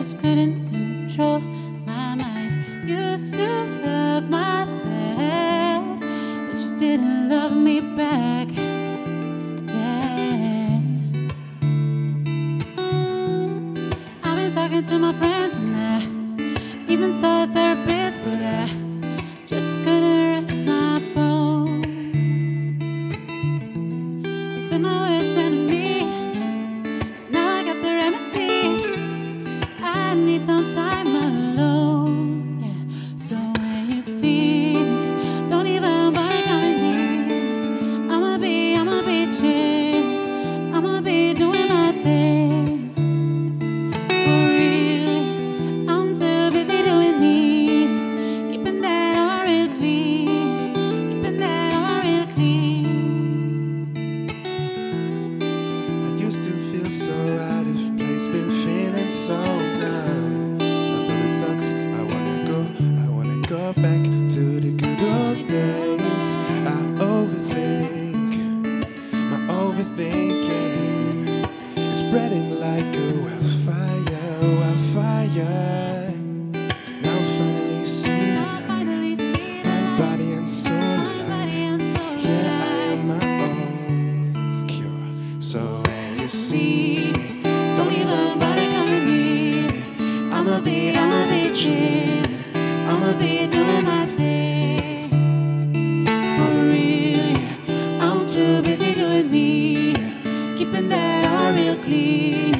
just couldn't control my mind. Used to love myself, but you didn't love me back. Yeah. I've been talking to my friends and I even saw a therapist, but I. so out of place, been feeling so numb. Although it sucks, I wanna go, I wanna go back to the good old days. I overthink, my overthinking is spreading like a wildfire, wildfire. Now finally seeing my body, and soul. here Yeah, I am my own cure. So you see me. Don't even bother coming near me. I'ma be, I'ma be chillin', I'ma be doing my thing. For real, yeah. I'm too busy doing me. Keeping that all real clean.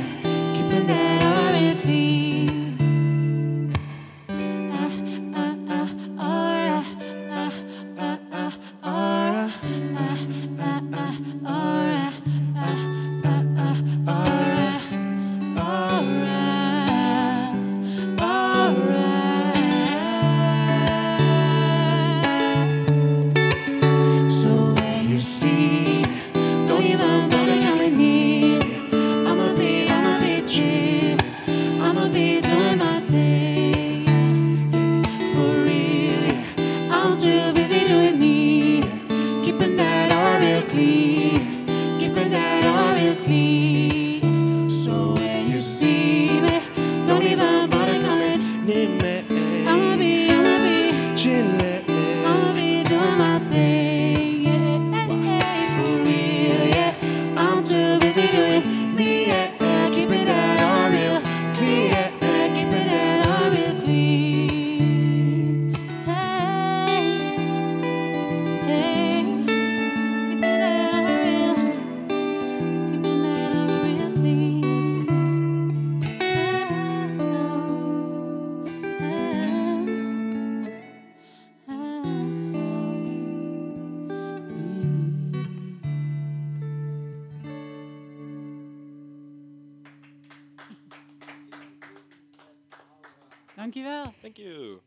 Keeping that all real clean. Alright. clean. Dankjewel. Thank you.